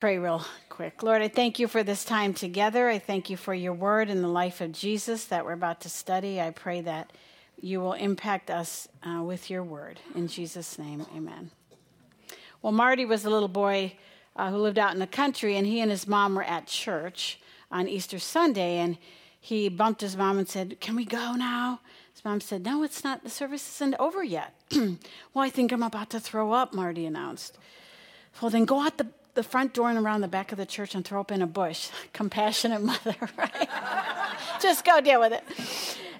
Pray real quick. Lord, I thank you for this time together. I thank you for your word and the life of Jesus that we're about to study. I pray that you will impact us uh, with your word. In Jesus' name, amen. Well, Marty was a little boy uh, who lived out in the country, and he and his mom were at church on Easter Sunday, and he bumped his mom and said, Can we go now? His mom said, No, it's not. The service isn't over yet. well, I think I'm about to throw up, Marty announced. Well, then go out the the front door and around the back of the church and throw up in a bush. Compassionate mother, right? just go deal with it.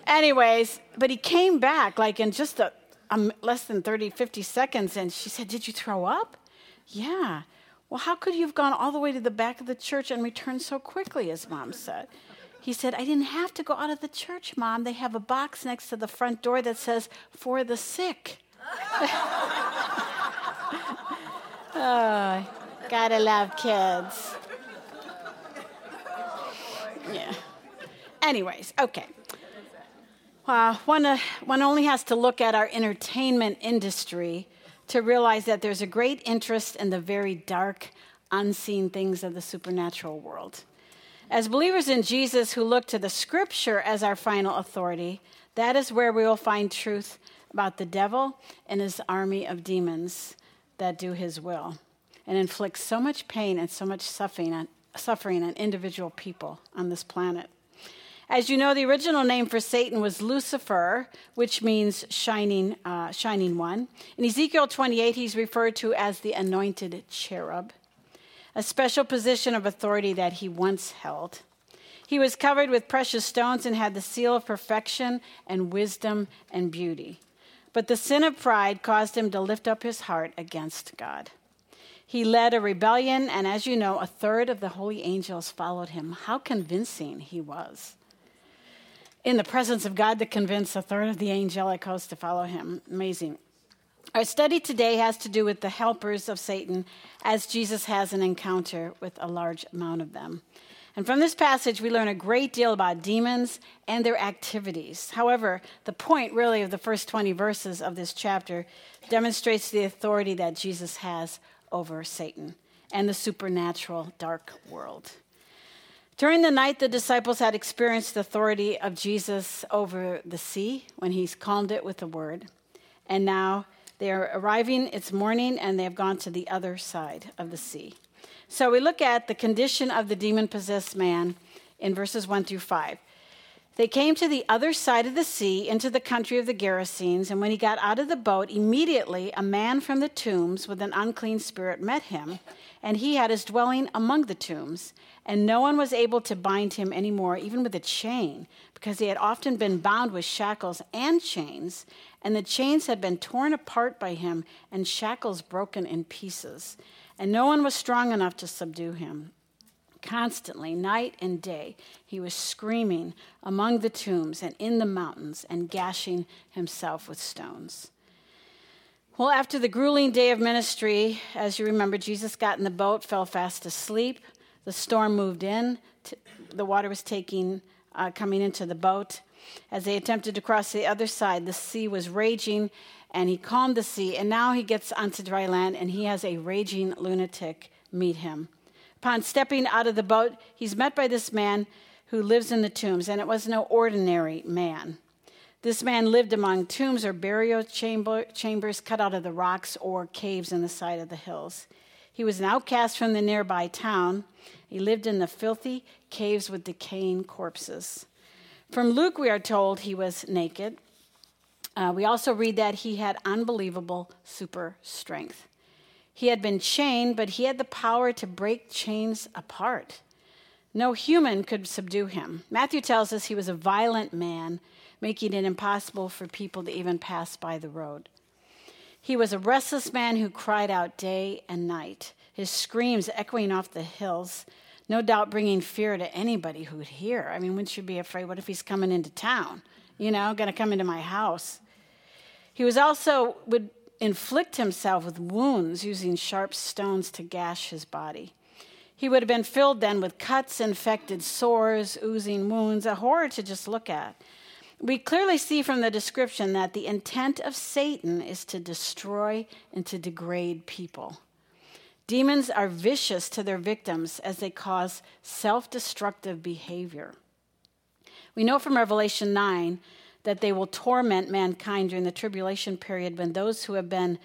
Anyways, but he came back like in just a, um, less than 30, 50 seconds, and she said, Did you throw up? Yeah. Well, how could you have gone all the way to the back of the church and returned so quickly, his mom said. He said, I didn't have to go out of the church, mom. They have a box next to the front door that says, For the sick. oh, Gotta love kids. Yeah. Anyways, okay. Uh, one, uh, one only has to look at our entertainment industry to realize that there's a great interest in the very dark, unseen things of the supernatural world. As believers in Jesus who look to the scripture as our final authority, that is where we will find truth about the devil and his army of demons that do his will and inflicts so much pain and so much suffering on, suffering on individual people on this planet. As you know, the original name for Satan was Lucifer, which means shining, uh, shining one. In Ezekiel 28, he's referred to as the anointed cherub, a special position of authority that he once held. He was covered with precious stones and had the seal of perfection and wisdom and beauty. But the sin of pride caused him to lift up his heart against God. He led a rebellion, and as you know, a third of the holy angels followed him. How convincing he was. In the presence of God, to convince a third of the angelic host to follow him. Amazing. Our study today has to do with the helpers of Satan, as Jesus has an encounter with a large amount of them. And from this passage, we learn a great deal about demons and their activities. However, the point really of the first 20 verses of this chapter demonstrates the authority that Jesus has over Satan and the supernatural dark world. During the night, the disciples had experienced the authority of Jesus over the sea when he's calmed it with a word. And now they are arriving, it's morning, and they have gone to the other side of the sea. So we look at the condition of the demon possessed man in verses 1 through 5. They came to the other side of the sea into the country of the Gerasenes, and when he got out of the boat, immediately a man from the tombs with an unclean spirit met him, and he had his dwelling among the tombs. And no one was able to bind him any more, even with a chain, because he had often been bound with shackles and chains, and the chains had been torn apart by him, and shackles broken in pieces. And no one was strong enough to subdue him. Constantly, night and day, he was screaming among the tombs and in the mountains and gashing himself with stones. Well, after the grueling day of ministry, as you remember, Jesus got in the boat, fell fast asleep. The storm moved in. The water was taking, uh, coming into the boat. As they attempted to cross the other side, the sea was raging, and he calmed the sea. And now he gets onto dry land, and he has a raging lunatic meet him. Upon stepping out of the boat, he's met by this man who lives in the tombs, and it was no ordinary man. This man lived among tombs or burial chamber, chambers cut out of the rocks or caves in the side of the hills. He was an outcast from the nearby town. He lived in the filthy caves with decaying corpses. From Luke, we are told he was naked. Uh, we also read that he had unbelievable super strength. He had been chained, but he had the power to break chains apart. No human could subdue him. Matthew tells us he was a violent man, making it impossible for people to even pass by the road. He was a restless man who cried out day and night, his screams echoing off the hills, no doubt bringing fear to anybody who would hear. I mean, wouldn't you be afraid? What if he's coming into town? You know, going to come into my house? He was also would inflict himself with wounds using sharp stones to gash his body. He would have been filled then with cuts, infected sores, oozing wounds, a horror to just look at. We clearly see from the description that the intent of Satan is to destroy and to degrade people. Demons are vicious to their victims as they cause self destructive behavior. We know from Revelation 9 that they will torment mankind during the tribulation period when those who have been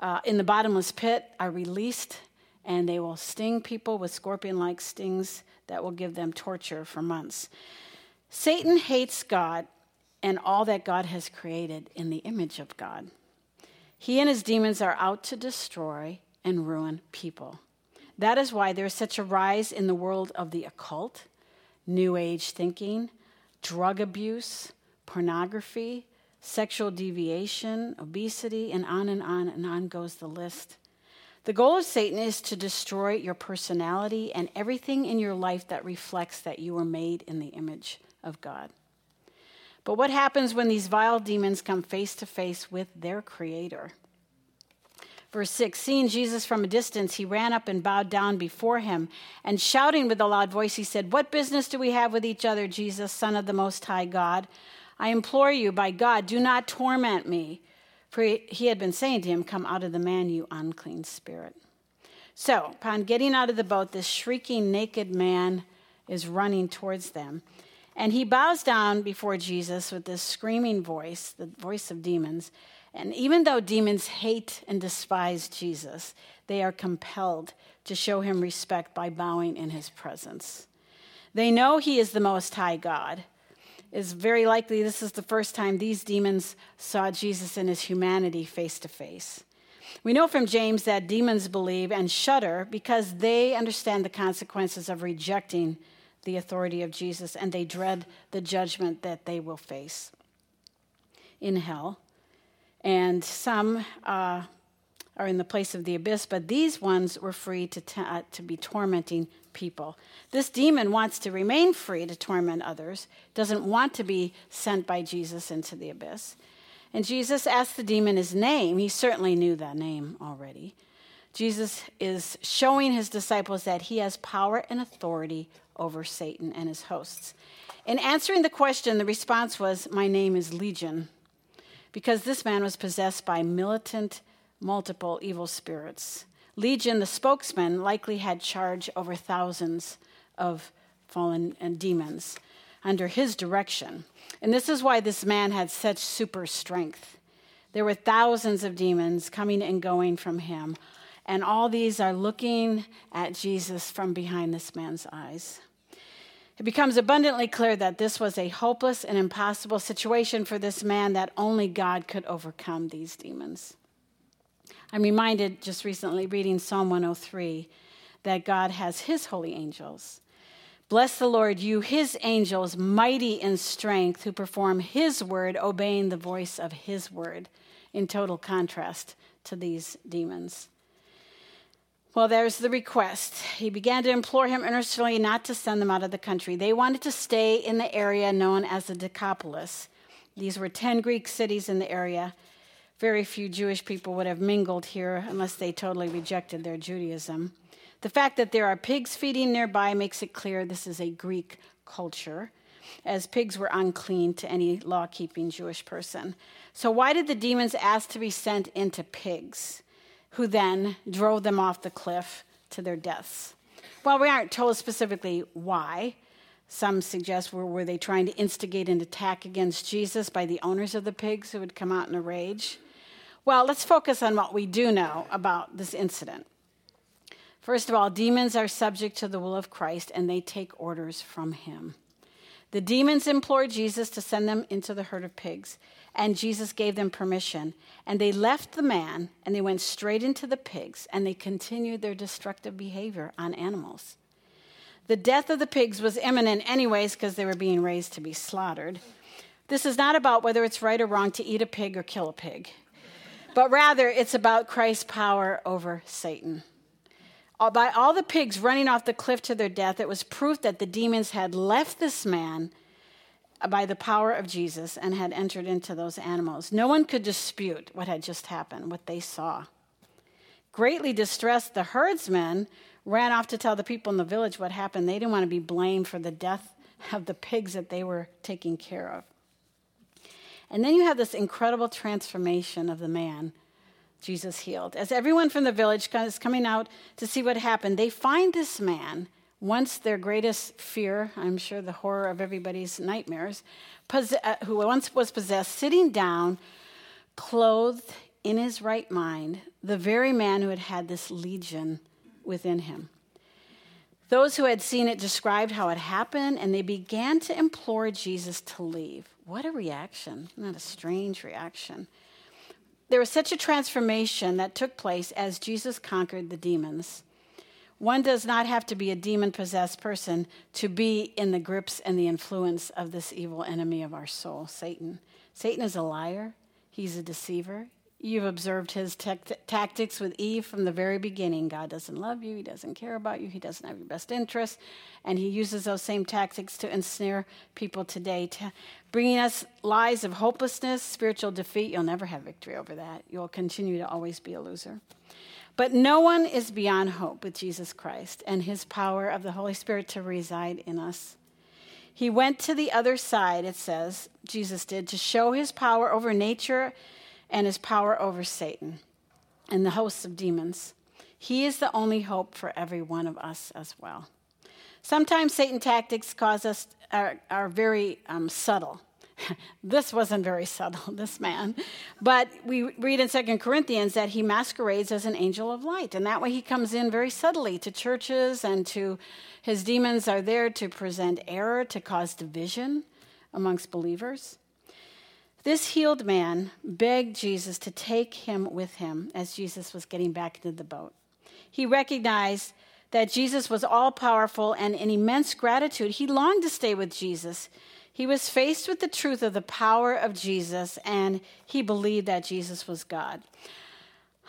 uh, in the bottomless pit are released and they will sting people with scorpion like stings that will give them torture for months. Satan hates God and all that God has created in the image of God. He and his demons are out to destroy and ruin people. That is why there is such a rise in the world of the occult, New Age thinking, drug abuse, pornography, sexual deviation, obesity, and on and on and on goes the list. The goal of Satan is to destroy your personality and everything in your life that reflects that you were made in the image of God. But what happens when these vile demons come face to face with their creator? Verse 6 Seeing Jesus from a distance, he ran up and bowed down before him, and shouting with a loud voice, he said, What business do we have with each other, Jesus, Son of the Most High God? I implore you, by God, do not torment me. For he had been saying to him, Come out of the man, you unclean spirit. So, upon getting out of the boat, this shrieking naked man is running towards them. And he bows down before Jesus with this screaming voice, the voice of demons. And even though demons hate and despise Jesus, they are compelled to show him respect by bowing in his presence. They know he is the Most High God. It's very likely this is the first time these demons saw Jesus in his humanity face to face. We know from James that demons believe and shudder because they understand the consequences of rejecting the authority of Jesus and they dread the judgment that they will face in hell and some uh, are in the place of the abyss, but these ones were free to, t- uh, to be tormenting people. This demon wants to remain free to torment others, doesn't want to be sent by Jesus into the abyss. And Jesus asked the demon his name. He certainly knew that name already. Jesus is showing his disciples that he has power and authority over Satan and his hosts. In answering the question, the response was, My name is Legion because this man was possessed by militant, multiple evil spirits. Legion, the spokesman, likely had charge over thousands of fallen and demons under his direction. And this is why this man had such super strength. There were thousands of demons coming and going from him, and all these are looking at Jesus from behind this man's eyes. It becomes abundantly clear that this was a hopeless and impossible situation for this man, that only God could overcome these demons. I'm reminded just recently reading Psalm 103 that God has his holy angels. Bless the Lord, you, his angels, mighty in strength, who perform his word, obeying the voice of his word, in total contrast to these demons. Well, there's the request. He began to implore him earnestly not to send them out of the country. They wanted to stay in the area known as the Decapolis. These were 10 Greek cities in the area. Very few Jewish people would have mingled here unless they totally rejected their Judaism. The fact that there are pigs feeding nearby makes it clear this is a Greek culture, as pigs were unclean to any law keeping Jewish person. So, why did the demons ask to be sent into pigs? who then drove them off the cliff to their deaths. Well, we aren't told specifically why, some suggest were, were they trying to instigate an attack against Jesus by the owners of the pigs who would come out in a rage? Well, let's focus on what we do know about this incident. First of all, demons are subject to the will of Christ and they take orders from him. The demons implored Jesus to send them into the herd of pigs, and Jesus gave them permission. And they left the man and they went straight into the pigs, and they continued their destructive behavior on animals. The death of the pigs was imminent, anyways, because they were being raised to be slaughtered. This is not about whether it's right or wrong to eat a pig or kill a pig, but rather it's about Christ's power over Satan by all the pigs running off the cliff to their death, it was proof that the demons had left this man by the power of Jesus and had entered into those animals. No one could dispute what had just happened, what they saw. Greatly distressed, the herdsmen ran off to tell the people in the village what happened. They didn't want to be blamed for the death of the pigs that they were taking care of. And then you have this incredible transformation of the man Jesus healed. As everyone from the village is coming out to see what happened, they find this man, once their greatest fear, I'm sure the horror of everybody's nightmares, uh, who once was possessed, sitting down, clothed in his right mind, the very man who had had this legion within him. Those who had seen it described how it happened, and they began to implore Jesus to leave. What a reaction! Not a strange reaction. There was such a transformation that took place as Jesus conquered the demons. One does not have to be a demon possessed person to be in the grips and the influence of this evil enemy of our soul, Satan. Satan is a liar, he's a deceiver, You've observed his tactics with Eve from the very beginning. God doesn't love you, he doesn't care about you, he doesn't have your best interests, and he uses those same tactics to ensnare people today, to bringing us lies of hopelessness, spiritual defeat. You'll never have victory over that. You'll continue to always be a loser. But no one is beyond hope with Jesus Christ and his power of the Holy Spirit to reside in us. He went to the other side, it says, Jesus did, to show his power over nature and his power over Satan and the hosts of demons. He is the only hope for every one of us as well. Sometimes Satan tactics cause us are, are very um, subtle. this wasn't very subtle, this man. But we read in Second Corinthians that he masquerades as an angel of light. And that way he comes in very subtly to churches and to his demons are there to present error, to cause division amongst believers. This healed man begged Jesus to take him with him as Jesus was getting back into the boat. He recognized that Jesus was all powerful and in immense gratitude, he longed to stay with Jesus. He was faced with the truth of the power of Jesus and he believed that Jesus was God.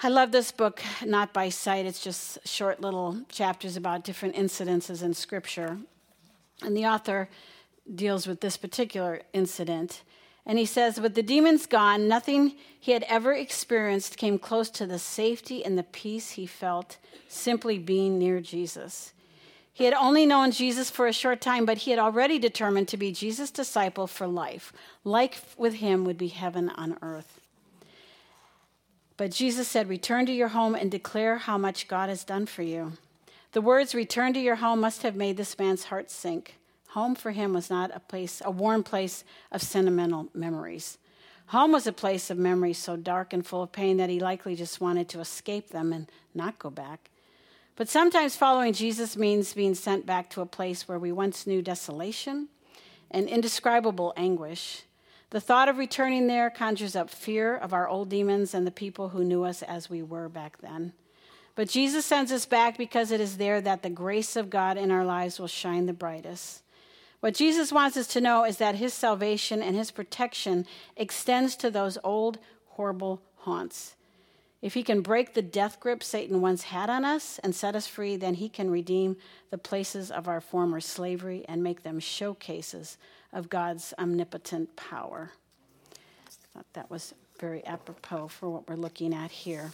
I love this book, not by sight, it's just short little chapters about different incidences in Scripture. And the author deals with this particular incident. And he says, with the demons gone, nothing he had ever experienced came close to the safety and the peace he felt simply being near Jesus. He had only known Jesus for a short time, but he had already determined to be Jesus' disciple for life. Life with him would be heaven on earth. But Jesus said, Return to your home and declare how much God has done for you. The words, Return to your home, must have made this man's heart sink. Home for him was not a place, a warm place of sentimental memories. Home was a place of memories so dark and full of pain that he likely just wanted to escape them and not go back. But sometimes following Jesus means being sent back to a place where we once knew desolation and indescribable anguish. The thought of returning there conjures up fear of our old demons and the people who knew us as we were back then. But Jesus sends us back because it is there that the grace of God in our lives will shine the brightest. What Jesus wants us to know is that his salvation and his protection extends to those old, horrible haunts. If he can break the death grip Satan once had on us and set us free, then he can redeem the places of our former slavery and make them showcases of God's omnipotent power. I thought that was very apropos for what we're looking at here.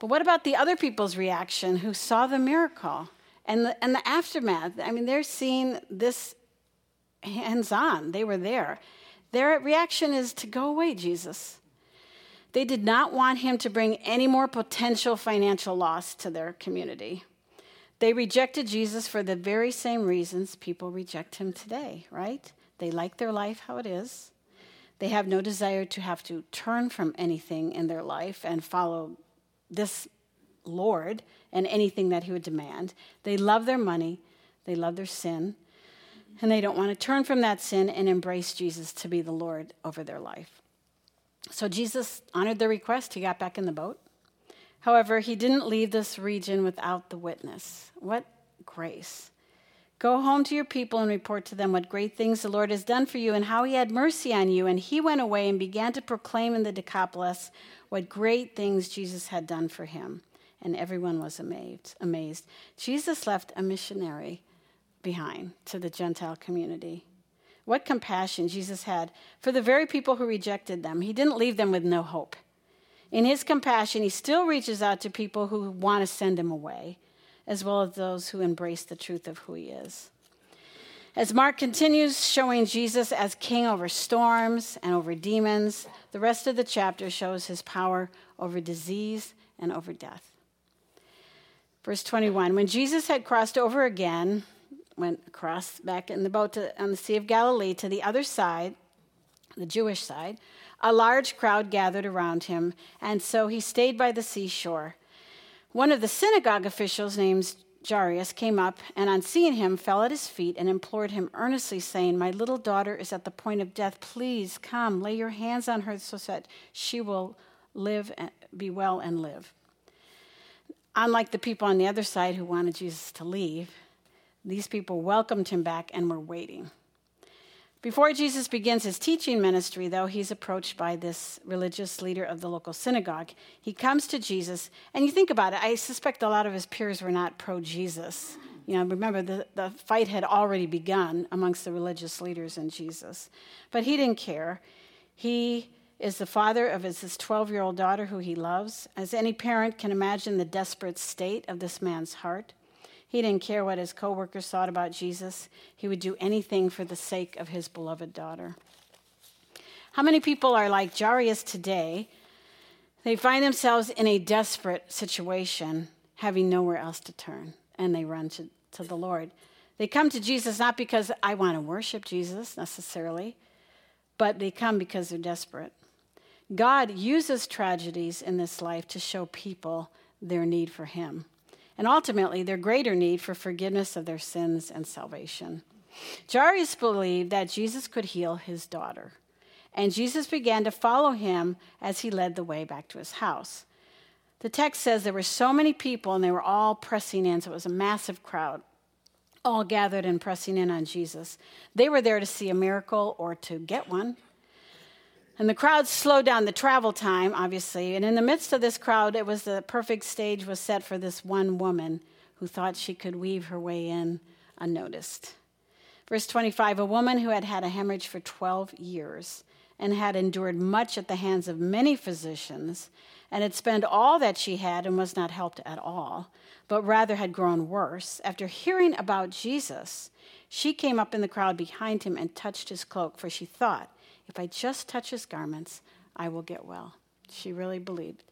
But what about the other people's reaction who saw the miracle? And the, and the aftermath. I mean, they're seeing this hands on, they were there. Their reaction is to go away, Jesus. They did not want him to bring any more potential financial loss to their community. They rejected Jesus for the very same reasons people reject him today, right? They like their life how it is. They have no desire to have to turn from anything in their life and follow this Lord and anything that he would demand. They love their money, they love their sin, and they don't want to turn from that sin and embrace Jesus to be the Lord over their life. So Jesus honored their request. He got back in the boat. However, he didn't leave this region without the witness. What grace! Go home to your people and report to them what great things the Lord has done for you and how he had mercy on you. And he went away and began to proclaim in the Decapolis what great things Jesus had done for him and everyone was amazed. amazed. Jesus left a missionary behind to the Gentile community. What compassion Jesus had for the very people who rejected them. He didn't leave them with no hope. In his compassion, he still reaches out to people who want to send him away, as well as those who embrace the truth of who he is. As Mark continues showing Jesus as king over storms and over demons, the rest of the chapter shows his power over disease and over death. Verse 21 When Jesus had crossed over again, went across back in the boat to, on the Sea of Galilee to the other side, the Jewish side, a large crowd gathered around him, and so he stayed by the seashore. One of the synagogue officials, named Jairus, came up and, on seeing him, fell at his feet and implored him earnestly, saying, My little daughter is at the point of death. Please come, lay your hands on her so that she will live, and be well, and live. Unlike the people on the other side who wanted Jesus to leave, these people welcomed him back and were waiting. Before Jesus begins his teaching ministry, though, he's approached by this religious leader of the local synagogue. He comes to Jesus, and you think about it, I suspect a lot of his peers were not pro Jesus. You know, remember, the, the fight had already begun amongst the religious leaders and Jesus. But he didn't care. He is the father of his 12 year old daughter who he loves. As any parent can imagine the desperate state of this man's heart. He didn't care what his coworkers thought about Jesus. He would do anything for the sake of his beloved daughter. How many people are like Jairus today? They find themselves in a desperate situation, having nowhere else to turn, and they run to, to the Lord. They come to Jesus not because I want to worship Jesus necessarily, but they come because they're desperate. God uses tragedies in this life to show people their need for Him and ultimately their greater need for forgiveness of their sins and salvation. Jairus believed that Jesus could heal his daughter, and Jesus began to follow him as he led the way back to his house. The text says there were so many people and they were all pressing in, so it was a massive crowd, all gathered and pressing in on Jesus. They were there to see a miracle or to get one. And the crowd slowed down the travel time, obviously. And in the midst of this crowd, it was the perfect stage was set for this one woman who thought she could weave her way in unnoticed. Verse 25 A woman who had had a hemorrhage for 12 years and had endured much at the hands of many physicians and had spent all that she had and was not helped at all, but rather had grown worse, after hearing about Jesus, she came up in the crowd behind him and touched his cloak, for she thought, if I just touch his garments, I will get well. She really believed.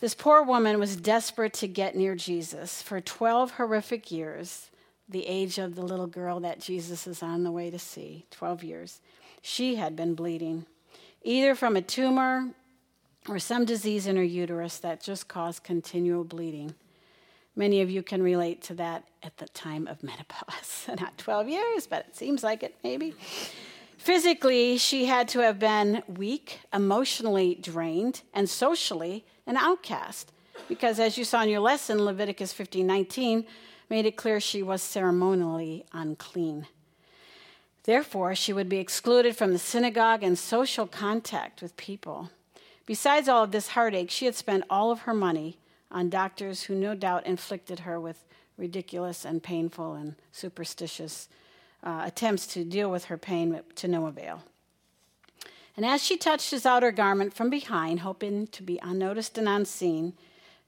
This poor woman was desperate to get near Jesus. For 12 horrific years, the age of the little girl that Jesus is on the way to see, 12 years, she had been bleeding, either from a tumor or some disease in her uterus that just caused continual bleeding. Many of you can relate to that at the time of menopause. Not 12 years, but it seems like it, maybe. Physically, she had to have been weak, emotionally drained, and socially an outcast. Because as you saw in your lesson, Leviticus 15:19 made it clear she was ceremonially unclean. Therefore, she would be excluded from the synagogue and social contact with people. Besides all of this heartache, she had spent all of her money on doctors who no doubt inflicted her with ridiculous and painful and superstitious uh, attempts to deal with her pain to no avail. And as she touched his outer garment from behind, hoping to be unnoticed and unseen,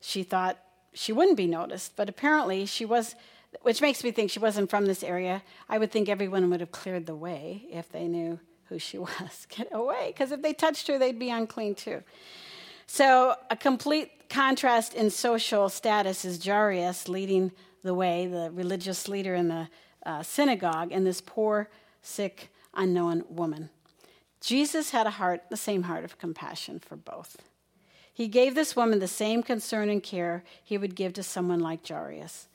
she thought she wouldn't be noticed, but apparently she was, which makes me think she wasn't from this area. I would think everyone would have cleared the way if they knew who she was. Get away, because if they touched her, they'd be unclean too. So, a complete contrast in social status is Jairus leading the way, the religious leader in the uh, synagogue and this poor, sick, unknown woman. Jesus had a heart, the same heart of compassion for both. He gave this woman the same concern and care he would give to someone like Jairus.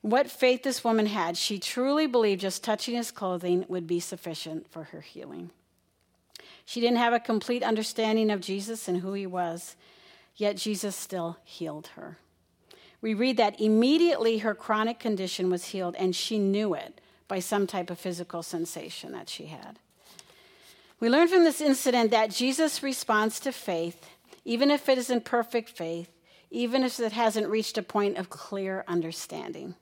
What faith this woman had, she truly believed just touching his clothing would be sufficient for her healing. She didn't have a complete understanding of Jesus and who he was, yet Jesus still healed her we read that immediately her chronic condition was healed and she knew it by some type of physical sensation that she had. We learn from this incident that Jesus responds to faith, even if it isn't perfect faith, even if it hasn't reached a point of clear understanding.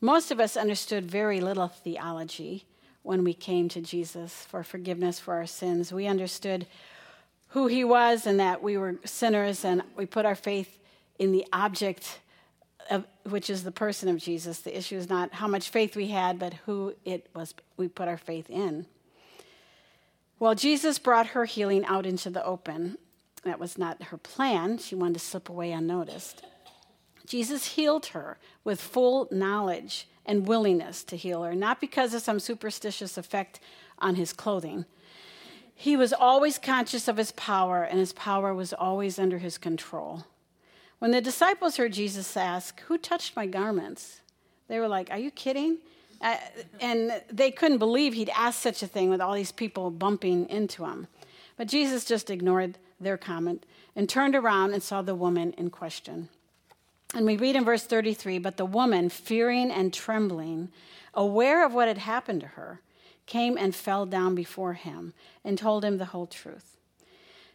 Most of us understood very little theology when we came to Jesus for forgiveness for our sins. We understood who he was and that we were sinners, and we put our faith in the object of, which is the person of Jesus. The issue is not how much faith we had, but who it was we put our faith in. Well, Jesus brought her healing out into the open. That was not her plan. She wanted to slip away unnoticed. Jesus healed her with full knowledge and willingness to heal her, not because of some superstitious effect on his clothing. He was always conscious of his power, and his power was always under his control. When the disciples heard Jesus ask, Who touched my garments? They were like, Are you kidding? Uh, and they couldn't believe he'd asked such a thing with all these people bumping into him. But Jesus just ignored their comment and turned around and saw the woman in question. And we read in verse 33 But the woman, fearing and trembling, aware of what had happened to her, came and fell down before him and told him the whole truth.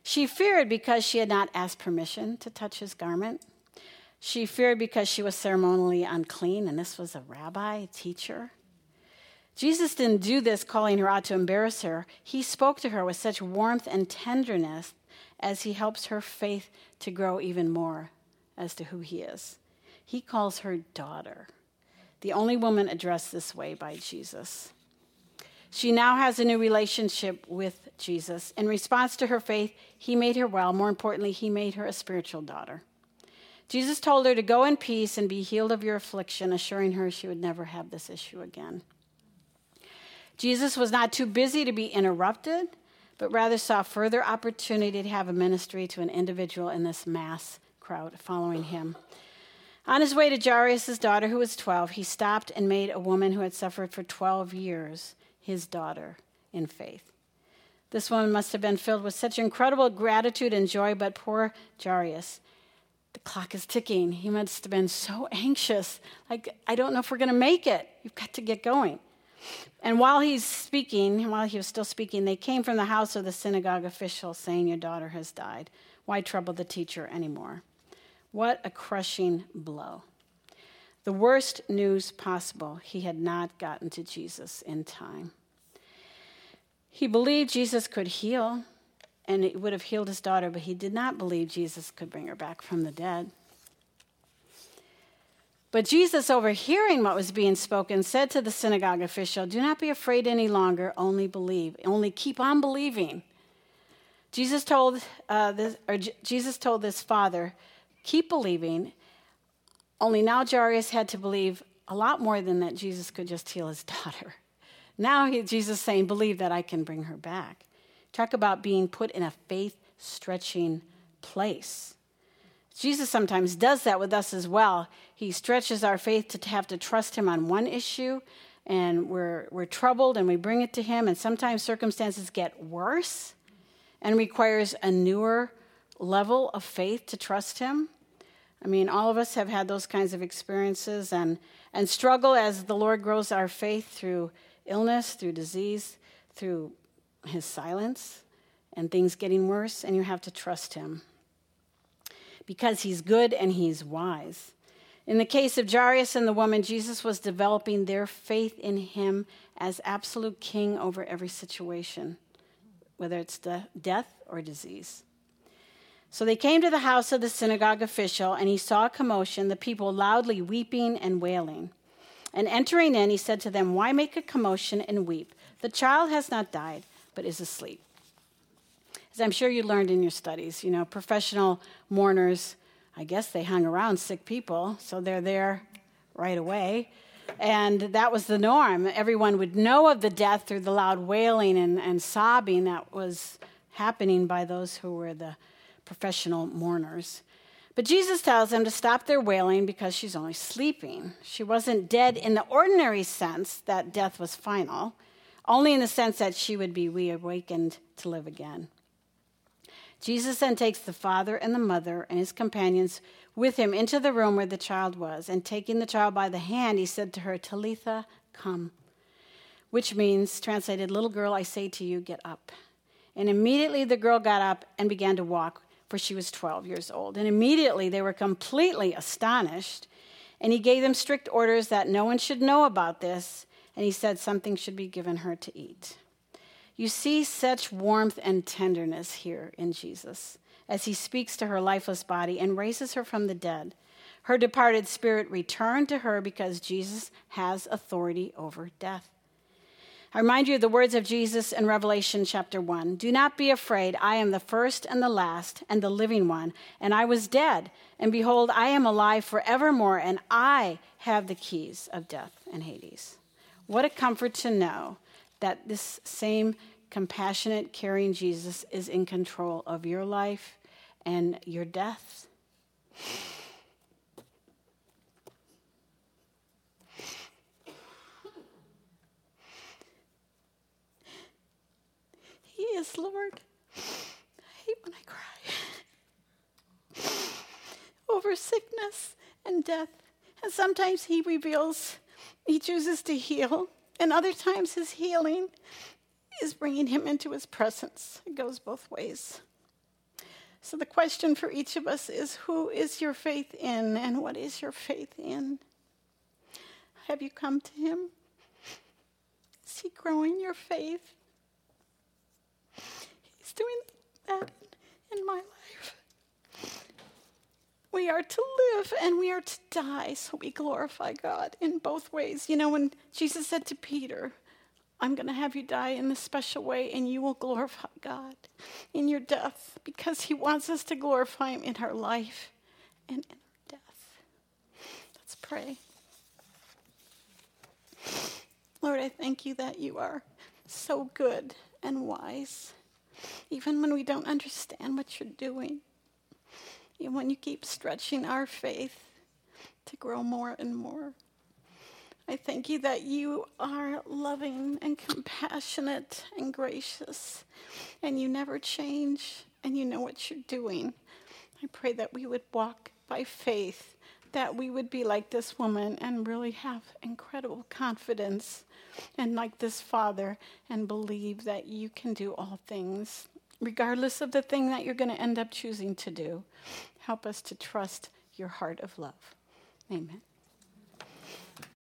She feared because she had not asked permission to touch his garment. She feared because she was ceremonially unclean, and this was a rabbi, a teacher. Jesus didn't do this calling her out to embarrass her. He spoke to her with such warmth and tenderness as he helps her faith to grow even more as to who he is. He calls her daughter, the only woman addressed this way by Jesus. She now has a new relationship with Jesus. In response to her faith, he made her well. More importantly, he made her a spiritual daughter. Jesus told her to go in peace and be healed of your affliction, assuring her she would never have this issue again. Jesus was not too busy to be interrupted, but rather saw further opportunity to have a ministry to an individual in this mass crowd following him. On his way to Jairus' daughter, who was 12, he stopped and made a woman who had suffered for 12 years his daughter in faith. This woman must have been filled with such incredible gratitude and joy, but poor Jairus, the clock is ticking. He must have been so anxious. Like, I don't know if we're going to make it. You've got to get going. And while he's speaking, while he was still speaking, they came from the house of the synagogue official saying, Your daughter has died. Why trouble the teacher anymore? What a crushing blow. The worst news possible, he had not gotten to Jesus in time. He believed Jesus could heal, and it would have healed his daughter, but he did not believe Jesus could bring her back from the dead. But Jesus, overhearing what was being spoken, said to the synagogue official, Do not be afraid any longer, only believe. Only keep on believing. Jesus told, uh, this, or J- Jesus told this father, Keep believing only now Jairus had to believe a lot more than that Jesus could just heal his daughter. Now he, Jesus saying, Believe that I can bring her back. Talk about being put in a faith stretching place. Jesus sometimes does that with us as well. He stretches our faith to have to trust him on one issue, and we're, we're troubled and we bring it to him, and sometimes circumstances get worse and requires a newer level of faith to trust him. I mean, all of us have had those kinds of experiences and, and struggle as the Lord grows our faith through illness, through disease, through his silence, and things getting worse, and you have to trust him because he's good and he's wise. In the case of Jairus and the woman, Jesus was developing their faith in him as absolute king over every situation, whether it's the death or disease. So they came to the house of the synagogue official, and he saw a commotion, the people loudly weeping and wailing. And entering in, he said to them, Why make a commotion and weep? The child has not died, but is asleep. As I'm sure you learned in your studies, you know, professional mourners, I guess they hung around sick people, so they're there right away. And that was the norm. Everyone would know of the death through the loud wailing and, and sobbing that was happening by those who were the professional mourners. But Jesus tells them to stop their wailing because she's only sleeping. She wasn't dead in the ordinary sense that death was final, only in the sense that she would be reawakened to live again. Jesus then takes the father and the mother and his companions with him into the room where the child was, and taking the child by the hand, he said to her, Talitha, kum, which means, translated, little girl, I say to you, get up. And immediately the girl got up and began to walk for she was 12 years old. And immediately they were completely astonished. And he gave them strict orders that no one should know about this. And he said something should be given her to eat. You see such warmth and tenderness here in Jesus as he speaks to her lifeless body and raises her from the dead. Her departed spirit returned to her because Jesus has authority over death. I remind you of the words of Jesus in Revelation chapter 1 Do not be afraid. I am the first and the last and the living one. And I was dead. And behold, I am alive forevermore, and I have the keys of death and Hades. What a comfort to know that this same compassionate, caring Jesus is in control of your life and your death. Lord. I hate when I cry over sickness and death. And sometimes He reveals, He chooses to heal, and other times His healing is bringing Him into His presence. It goes both ways. So the question for each of us is who is your faith in, and what is your faith in? Have you come to Him? Is He growing your faith? He's doing that in my life. We are to live and we are to die, so we glorify God in both ways. You know, when Jesus said to Peter, I'm going to have you die in this special way, and you will glorify God in your death because He wants us to glorify Him in our life and in our death. Let's pray. Lord, I thank you that you are so good and wise, even when we don't understand what you're doing. And when you keep stretching our faith to grow more and more. I thank you that you are loving and compassionate and gracious, and you never change, and you know what you're doing. I pray that we would walk by faith, that we would be like this woman and really have incredible confidence, and like this father, and believe that you can do all things regardless of the thing that you're going to end up choosing to do. Help us to trust your heart of love. Amen.